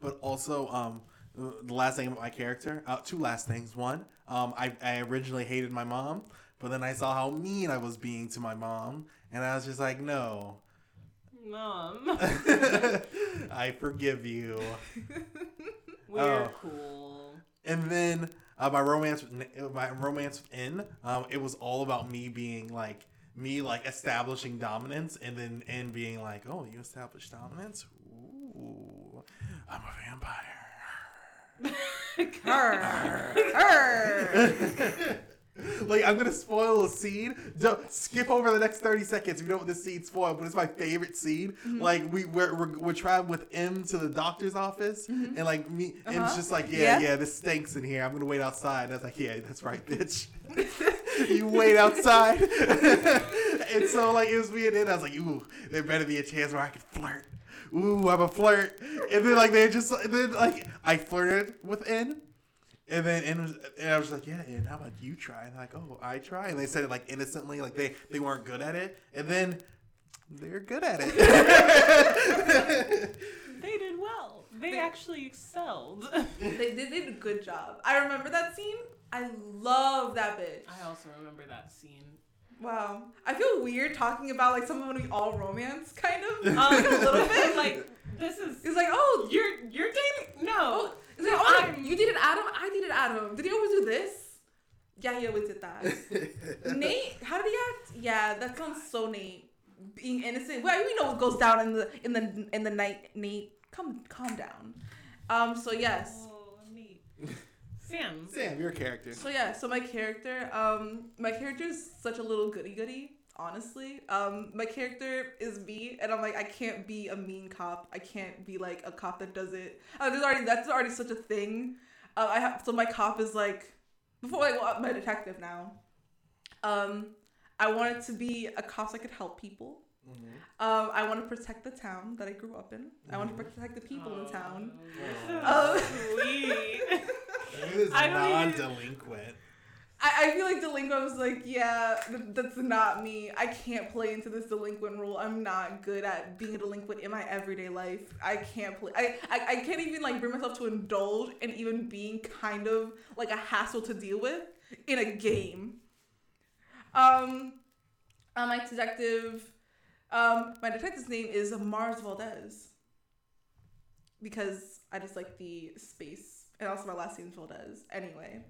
But also, um, the last thing about my character, uh, two last things. One, um, I, I originally hated my mom, but then I saw how mean I was being to my mom, and I was just like, no, Mom, I forgive you. we're Oh. cool. And then uh, my romance, my romance in, um, it was all about me being like me like establishing dominance, and then and being like, oh, you established dominance. Ooh, I'm a vampire. Her. Her. like I'm gonna spoil a scene. Don't skip over the next thirty seconds. if You know what this scene spoiled, but it's my favorite scene. Mm-hmm. Like we we're, we're we're traveling with M to the doctor's office, and like me, M's Uh-huh. just like, yeah, Yeah. yeah, this stinks in here. I'm gonna wait outside. And I was like, yeah, that's right, bitch. you wait outside. and so like it was me and then I was like, ooh, there better be a chance where I can flirt. Ooh, I'm a flirt. And then like they just and then like I flirted with N. And then and, was, and I was like, yeah, and how about you try? And they're like, oh, I try. And they said it like innocently, like they they weren't good at it. And then they're good at it. They did well. They They- actually excelled. they, they did a good job. I remember that scene. I love that bitch. I also remember that scene. Wow. I feel weird talking about like someone when we all romance, kind of. Um, like a little bit. like this is It's like, oh, you're you're dating. No, oh, it's like, oh, you dated Adam. I dated Adam. Did he always do this? Yeah, he always did that. Nate, how did he act? Yeah, that sounds so Nate. Being innocent. Well, we know what goes down in the in the in the night. Nate, come calm down. Um. So yes. Oh, neat. Sam. Sam, your character. So yeah. So my character. Um. My character is such a little goody goody. Honestly. Um. My character is me, and I'm like I can't be a mean cop. I can't be like a cop that does it. Uh, there's already that's already such a thing. Uh, I have so my cop is like before like well, my detective now. Um. I wanted to be a cop so I could help people. Mhm. Um, I want to protect the town that I grew up in. I want to protect the people in the town. Oh, Oh. sweet. He is I don't non-delinquent. I, I feel like delinquent was like, yeah, th- that's not me. I can't play into this delinquent role. I'm not good at being a delinquent in my everyday life. I can't play. I, I, I can't even like bring myself to indulge in even being kind of like a hassle to deal with in a game. Um, uh, my detective, um, my detective's name is Mars Valdez because I just like the space, and also my last name is Valdez. Anyway,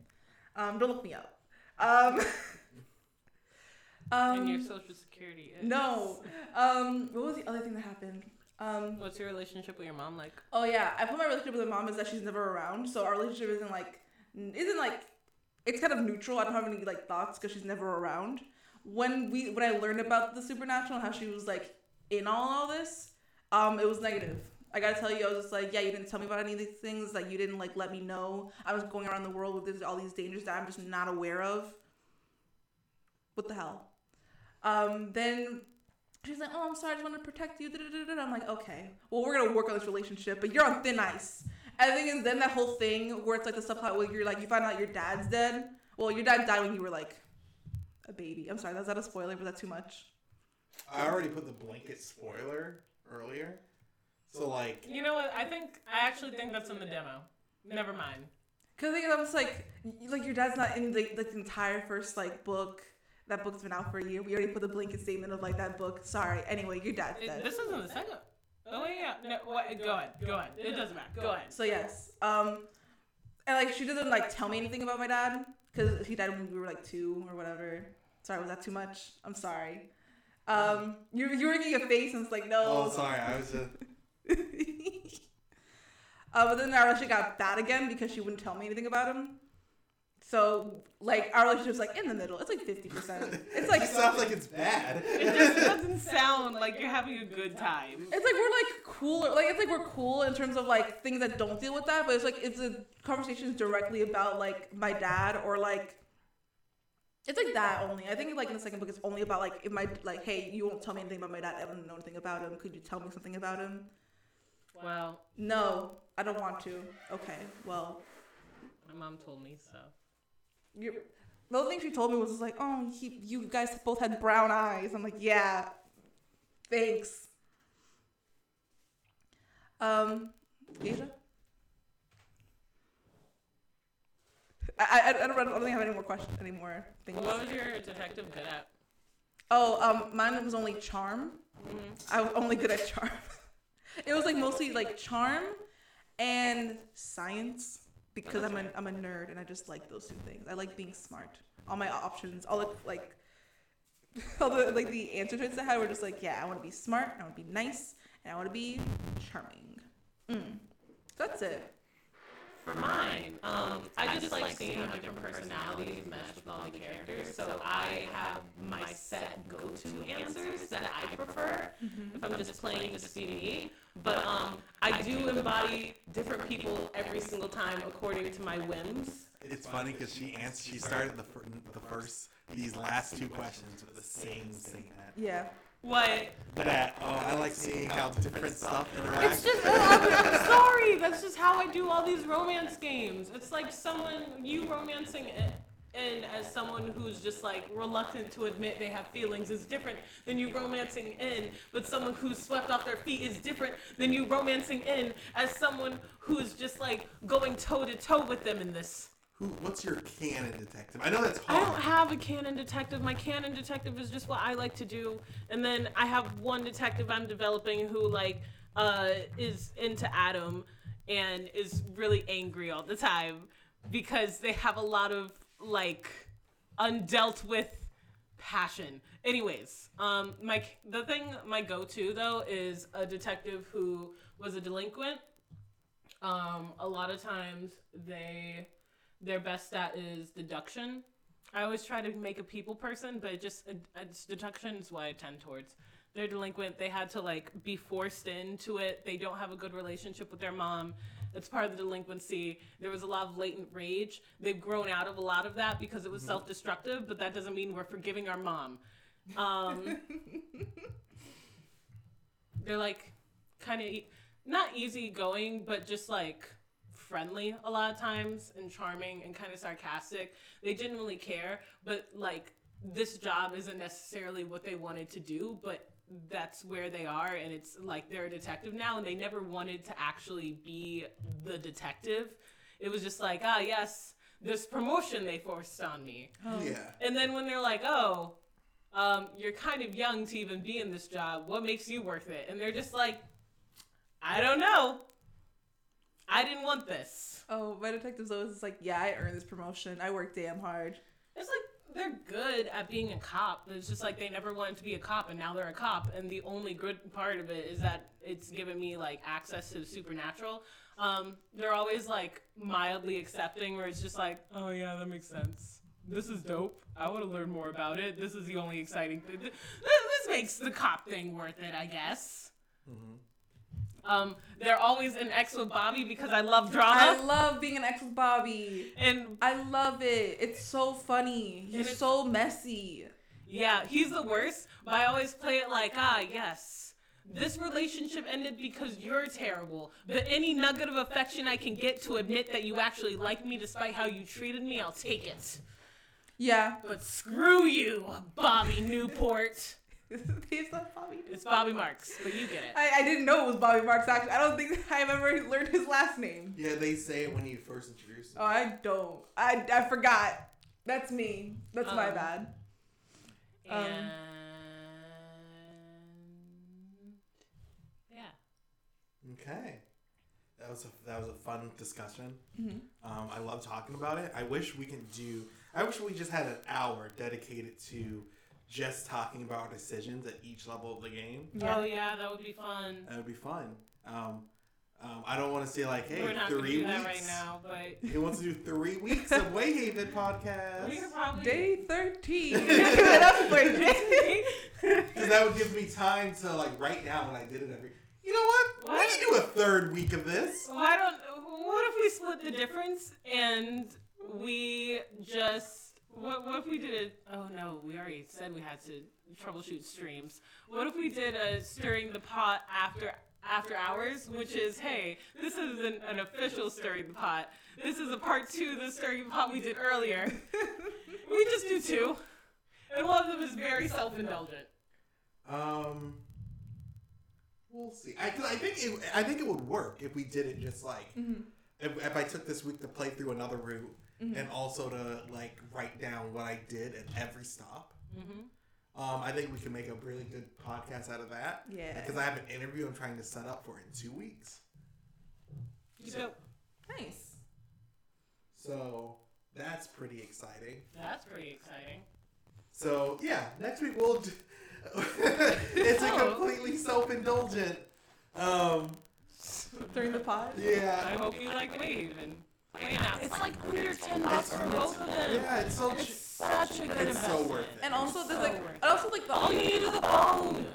um, don't look me up. Um, and your um, social security. Is. no. Um, what was the other thing that happened? Um, What's your relationship with your mom like? oh yeah, I put my relationship with my mom is that she's never around, so our relationship isn't like isn't like it's kind of neutral. I don't have any like thoughts because she's never around. When we when I learned about the supernatural and how she was like in all all this, um, it was negative. I gotta tell you, I was just like, yeah, you didn't tell me about any of these things. Like, you didn't like let me know. I was going around the world with all these dangers that I'm just not aware of. What the hell? Um, then she's like, oh, I'm sorry, I just want to protect you. I'm like, okay, well, we're gonna work on this relationship, but you're on thin ice. And the thing is, then that whole thing where it's like the subplot where you're like, you find out your dad's dead. Well, your dad died when you were like a baby. I'm sorry, that's not a spoiler, but that's too much. I already put the blanket spoiler earlier. So like You know what? I think I actually think that's in the demo. Never mind. Cause the thing is, I'm just like, like your dad's not in the like the entire first like book. That book's been out for a year. We already put the blanket statement of like that book. Sorry. Anyway, your dad's It- this isn't the second. Oh yeah. No, what, go ahead. Go ahead. It doesn't matter. Go ahead. So yes, um, and like she doesn't like tell me anything about my dad because he died when we were like two or whatever. Sorry, was that too much? I'm sorry. Um, you're you're making a face and it's like no. Oh sorry, I was just uh, but then relationship got bad again because she wouldn't tell me anything about him. So like our relationship's like in the middle. It's like fifty percent. It's like it sounds like it's bad. It just doesn't sound like you're having a good time. It's like we're like cool, like it's like we're cool in terms of like things that don't deal with that, but it's like it's a conversations directly about like my dad or like it's like that only. I think like in the second book it's only about like if my like hey you won't tell me anything about my dad. I don't know anything about him. Could you tell me something about him? Well, No, I don't want to. Okay, well my mom told me so. You the only thing she told me was like oh he you guys both had brown eyes. I'm like yeah, thanks. Um, Asia. I, I, I, don't, I don't think I have any more questions, any more things. What was your detective good at? Oh, um, mine was only charm. Mm-hmm. I was only good at charm. it was like mostly like charm and science because I'm a I'm a nerd and I just like those two things. I like being smart. All my options, all the like, all the like the answer traits I had were just like, yeah, I want to be smart, I want to be nice, and I want to be charming. Mm. That's it. For mine, um, I just like seeing how different personalities mesh with all the characters. So I have my set go-to answers that I prefer if I'm just playing just BDE. But um, I do embody Different people every single time according to my whims. It's funny because she answered. She started the fir- the first these last two questions with the same thing. Yeah. What? That oh, I like seeing how different stuff interacts. It's just, I'm, I'm sorry. That's just how I do all these romance games. It's like someone, you romancing it. And as someone who's just like reluctant to admit they have feelings is different than you romancing in, but someone who's swept off their feet is different than you romancing in as someone who's just like going toe to toe with them in this. Who? What's your canon detective? I know that's I don't have a canon detective. My canon detective is just what I like to do. And then I have one detective I'm developing who like uh, is into Adam and is really angry all the time because they have a lot of like undealt with passion. Anyways, um, my the thing my go-to though is a detective who was a delinquent. Um, a lot of times they their best stat is deduction. I always try to make a people person, but it just it, it's deduction is what I tend towards. They're delinquent. They had to like be forced into it. They don't have a good relationship with their mom. It's part of the delinquency. There was a lot of latent rage. They've grown out of a lot of that because it was self-destructive, but that doesn't mean we're forgiving our mom. Um, they're like kind of e- not easygoing, but just like friendly a lot of times and charming and kind of sarcastic. They genuinely care, but like this job isn't necessarily what they wanted to do, but that's where they are and it's like they're a detective now and they never wanted to actually be the detective. It was just like, ah, yes, this promotion they forced on me. Yeah. And then when they're like, oh, um, you're kind of young to even be in this job. What makes you worth it? And they're just like, I don't know. I didn't want this. Oh, my detective's always just like, yeah, I earned this promotion. I worked damn hard. It's like they're good at being a cop. It's just like they never wanted to be a cop and now they're a cop. And the only good part of it is that it's given me like access to the supernatural. Um, they're always like mildly accepting where it's just like, oh yeah, that makes sense. This is dope. I want to learn more about it. This is the only exciting thing. This makes the cop thing worth it, I guess. Um, they're always an ex with Bobby because I love drama. I love being an ex with Bobby. and I love it. It's so funny. He's so messy. Yeah, he's the worst, but I always play it like, ah, yes. This relationship ended because you're terrible, but any nugget of affection I can get to admit that you actually like me despite how you treated me, I'll take it. Yeah. But screw you, Bobby Newport. He's not Bobby. It's Bobby Marks, but you get it. I, I didn't know it was Bobby Marks actually. I don't think I've ever learned his last name. Yeah, they say it when you first introduce him. Oh. I don't. I, I forgot. That's me. That's my Um, bad. Um, And yeah. Okay. That was a that was a fun discussion. Mhm. Um, I love talking about it. I wish we can do. I wish we just had an hour dedicated to just talking about our decisions at each level of the game. Yeah. Oh yeah, that would be fun. That would be fun. Um, Um, I don't want to say like, hey, We're not three do that weeks. right now, but He wants to do three weeks of Wayhaven podcast. we could probably Day 13. Give it up for Jay. Because that would give me time to like write down when I did it every. You know what? We What? can do a third week of this. Why don't? What if we split the difference and we just? What, what if we did it? Oh no, we already said we had to troubleshoot streams. What if we did a stirring the pot after after hours, which is hey, this isn't an official stirring the pot. This is a part two of the stirring the pot we did earlier. we just do two, and one of them is very self indulgent. Um, we'll see. I, 'cause I think it, I think it would work if we did it just like Mhm. if, if I took this week to play through another route Mhm. and also to like write down what I did at every stop. Mm-hmm. Um, I think we can make a really good podcast out of that. Yeah. Because I have an interview I'm trying to set up for in two weeks. So Nice. So that's pretty exciting. that's pretty exciting. So yeah, next week we'll. Do, it's a Oh. completely self-indulgent. Um, During the pod? Yeah. I yeah, hope you like Wayhaven. Wait, now, It's like under ten bucks for both of them. yeah, it's so. It's ch- such a good It's so investment. worth it. And also, there's So like, worth it. and also like the All you need is a phone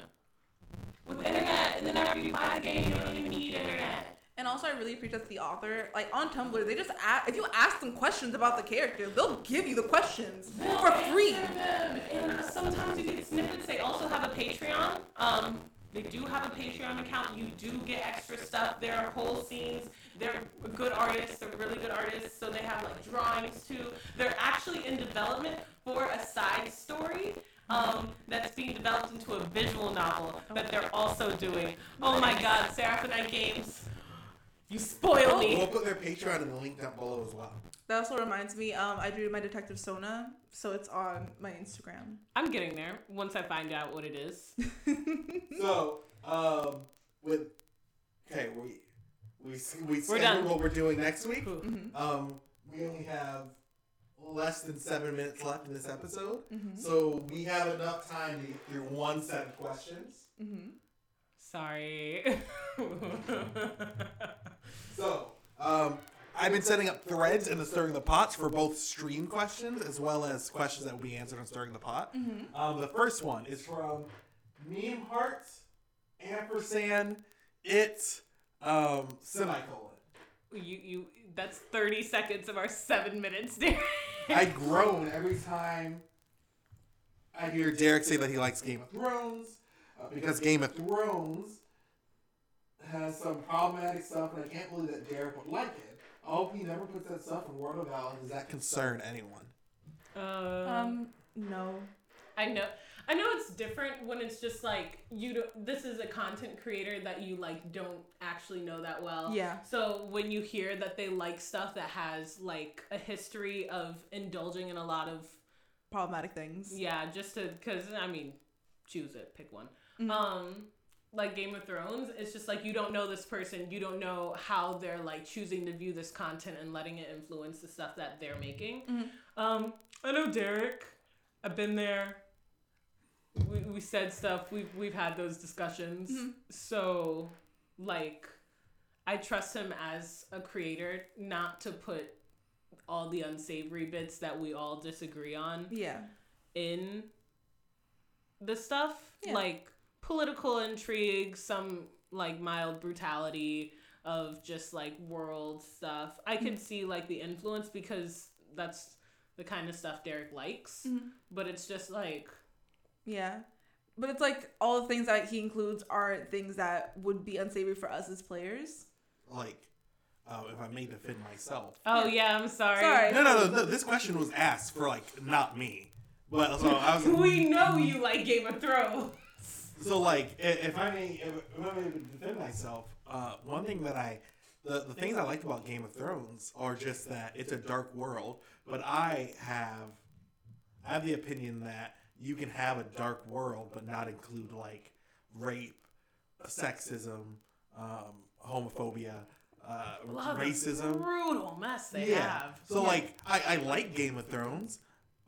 with internet, and then after you buy the game, you don't even need internet. And also, I really appreciate the author. Like on Tumblr, they just ask, if you ask them questions about the character, they'll give you the questions for free. Them. And sometimes you get snippets. They also have a Patreon. Um, they do have a Patreon account. You do get extra stuff. There are whole scenes. They're good artists. They're really good artists. So they have like drawings too. They're actually in development for a side story. Um, that's being developed into a visual novel that they're also doing. Oh my God, Seraphonite Games, you spoil me. We'll put their Patreon in the link down below as well. That also reminds me, um, I drew my detective Sona, so it's on my Instagram. I'm getting there once I find out what it is. So, um, with okay, we we we scheduled done. what we're doing next week. Cool. Mhm. Um, we only have less than seven minutes left in this episode, Mhm. so we have enough time to get through one set of questions. Mhm. Sorry. So, um, I've been setting up threads in the Stirring the Pots for both stream questions as well as questions that will be answered on Stirring the Pot. Mhm. Um, the first one is from Meme Heart ampersand it um, semicolon. you you that's 30 seconds of our seven minutes there. I groan every time I hear Derek say that he likes Game of Thrones uh, because Game of Thrones has some problematic stuff, and I can't believe that Derek would like it. I hope he never puts that stuff in World of Valor. Does that concern anyone? Um, Um, no. I know. I know it's different when it's just like you. Don't, this is a content creator that you like don't actually know that well. Yeah. So when you hear that they like stuff that has like a history of indulging in a lot of Problematic things. yeah, just to because I mean, choose it, pick one. Mhm. Um, like Game of Thrones, it's just like you don't know this person, you don't know how they're like choosing to view this content and letting it influence the stuff that they're making. Mhm. Um, I know Derek. I've been there. We, we said stuff. We've we've had those discussions. Mhm. So, like, I trust him as a creator not to put all the unsavory bits that we all disagree on Yeah. in the stuff Yeah. like political intrigue some like mild brutality of just like world stuff i Mm-hmm. see like the influence because that's the kind of stuff derek likes Mhm. but it's just like Yeah. But it's like all the things that he includes are things that would be unsavory for us as players. Like, uh, if I may defend myself. oh yeah i'm sorry Sorry. No, no, no, no. This question was asked for like not me, but so I was. we know you like game of thrones So like, if I may, if if I may defend myself, uh, one thing that I, the the things I like about Game of Thrones are just that it's a dark world, but I have, I have the opinion that you can have a dark world but not include like rape, sexism, um, homophobia, uh, of racism. brutal mess they yeah. have So like, I, I like Game of Thrones,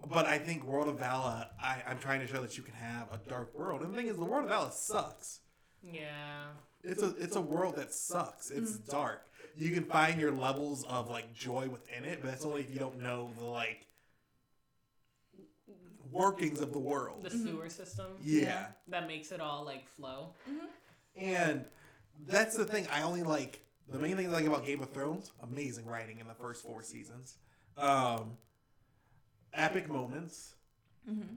but I think World of Valor, I, I'm trying to show that you can have a dark world. And the thing is, the World of Valor sucks. yeah it's a it's a world that sucks. It's dark. You can find your levels of like joy within it, but that's only if you don't know the like workings of the world. The mm-hmm. sewer system. Yeah. That makes it all like flow. Mm-hmm. And that's the thing. I only like the main thing I like about Game of Thrones. Amazing writing in the first four seasons. Um, epic moments. Mm-hmm.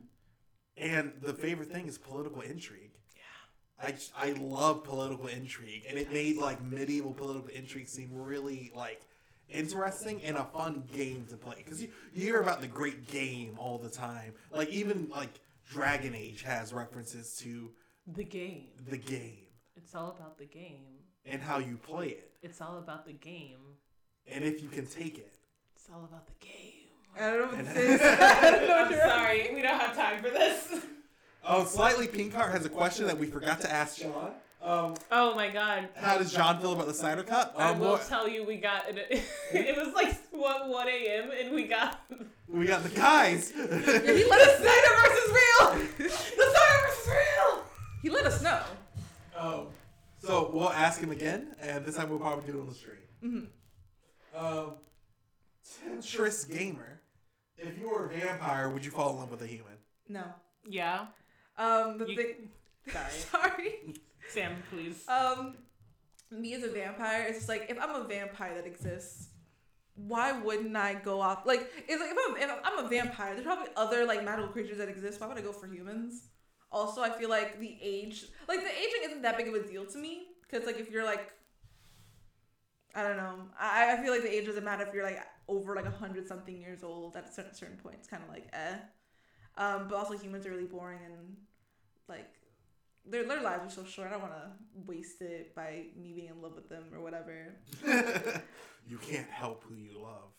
And the favorite thing is political intrigue. Yeah. I, I love political intrigue, and it made like medieval political intrigue seem really like interesting and a fun game to play. Because you, you hear about the great game all the time. Like even like Dragon Age has references to The game. the game It's all about the game. and how you play it, It's all about the game. and if you can take it. It's all about the game. I don't know what And- this is. I don't know what I'm sorry, we don't have time for this. Oh, slightly pink heart has a question that we forgot to ask John. Um, Oh my god. how does John feel about the Snyder Cut? I Um, will what- tell you, we got it. It was like what 1 a.m. and we got we got the guys. he let us Snyder versus real. the Snyder versus real. He let us know. Um, so we'll ask him again, and this time we'll probably do it on the stream. Um, Tetris Gamer, if you were a vampire, would you fall in love with a human? No. Yeah. Um, the You- thing. Sorry, Sorry. Sam, please. Um, me as a vampire, it's just like if I'm a vampire that exists, why wouldn't I go off? Like, it's like if I'm if I'm a vampire, there's probably other like magical creatures that exist. Why would I go for humans? Also, I feel like the age, like the aging, isn't that big of a deal to me because like if you're like, I don't know, I I feel like the age doesn't matter if you're like over like a hundred something years old at a certain certain point. It's kind of like eh. Um, but also humans are really boring and like their, their lives are so short. I don't want to waste it by me being in love with them or whatever. you can't help who you love.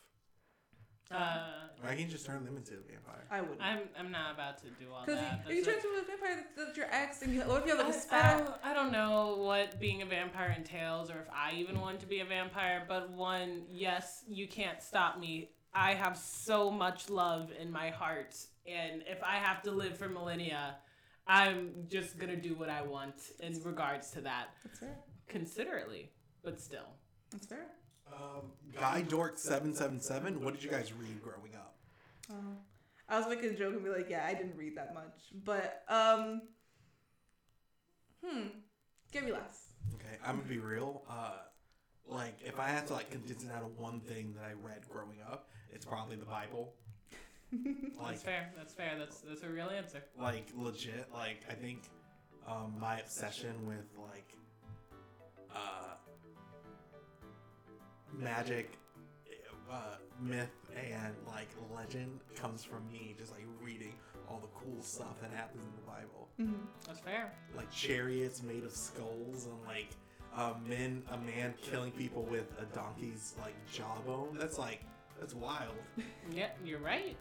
Uh, I can just turn them into a vampire. I wouldn't. I'm I'm not about to do all Because that. if you That's turn a- into a vampire, that's, that's your ex, and you, what if you have like a I, I, spat? don't, I don't know what being a vampire entails or if I even want to be a vampire, but one, yes, you can't stop me. I have so much love in my heart, and if I have to live for millennia, I'm just gonna do what I want in regards to that, That's fair. considerately, but still. That's fair. Um, Guy Dork seven seven seven. What did you guys read growing up? Um, I was making a joke and be like, yeah, I didn't read that much, but um, hmm, give me less. Okay, I'm gonna be real. Uh, like if I had to like condense it down to one thing that I read growing up, it's probably the Bible. like That's fair. That's fair. That's that's a real answer. like legit. Like I think um, my obsession with like uh, magic, uh, myth, and like legend comes from me just like reading all the cool stuff that happens in the Bible. Mm-hmm. That's fair. like chariots made of skulls and like uh, men a man killing people with a donkey's like jawbone that's like that's wild Yeah, you're right.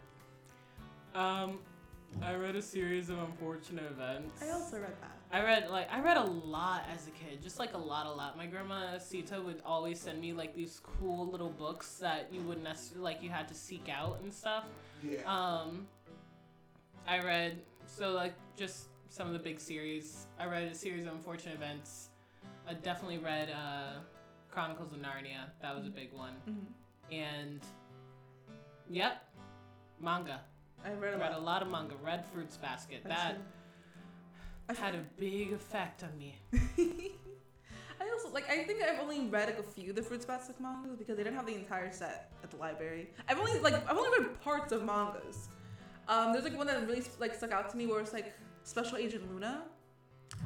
Um, I read a series of unfortunate events. I also read that. I read like I read a lot as a kid, just like a lot, a lot. My grandma Sita would always send me like these cool little books that you wouldn't necessarily like you had to seek out and stuff. yeah Um, I read so like just some of the big series. I read a series of unfortunate events. I definitely read uh, Chronicles of Narnia. That was a big one. Mm-hmm. And yep, manga. I read a read a lot. lot of manga. Read Fruits Basket. That had a big effect on me. I also like. I think I've only read like a few of the Fruits Basket mangas because they didn't have the entire set at the library. I've only like I've only read parts of mangas. Um, there's like one that really like stuck out to me where it's like Special Agent Luna.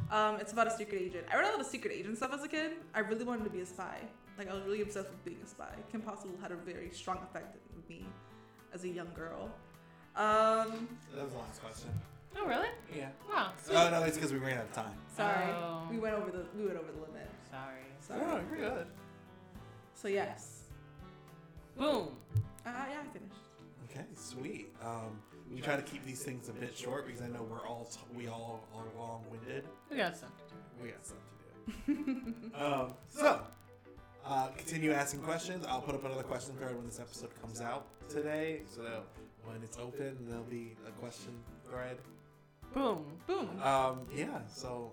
Um, it's about a secret agent. I read a lot of secret agent stuff as a kid. I really wanted to be a spy. Like I was really obsessed with being a spy. Kim Possible had a very strong effect on me as a young girl. Um, that was the last question Oh really? yeah Wow. Sweet. oh no it's because we ran out of time sorry, Oh. we went over the we went over the limit. Sorry. Sorry. oh you're good So yes. Boom. Uh, yeah, I finished. okay sweet um we try to keep these things a bit short because I know we're all t- we all are long-winded We got stuff to do. we got stuff to do um so uh, continue asking questions. I'll put up another question thread when this episode comes out today. So when it's open, there'll be a question thread. Boom. Boom. Um, yeah, so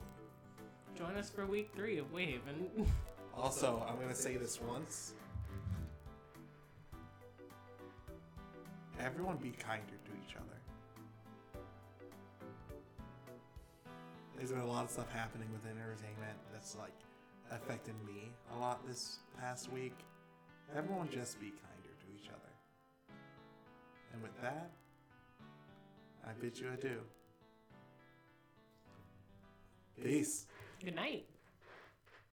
Join us for week three of Wave and Also, I'm gonna say this once. Everyone be kinder to each other. There's been a lot of stuff happening within entertainment that's like affected me a lot this past week. Everyone just be to other. And with that, I bid you adieu. Peace. good night.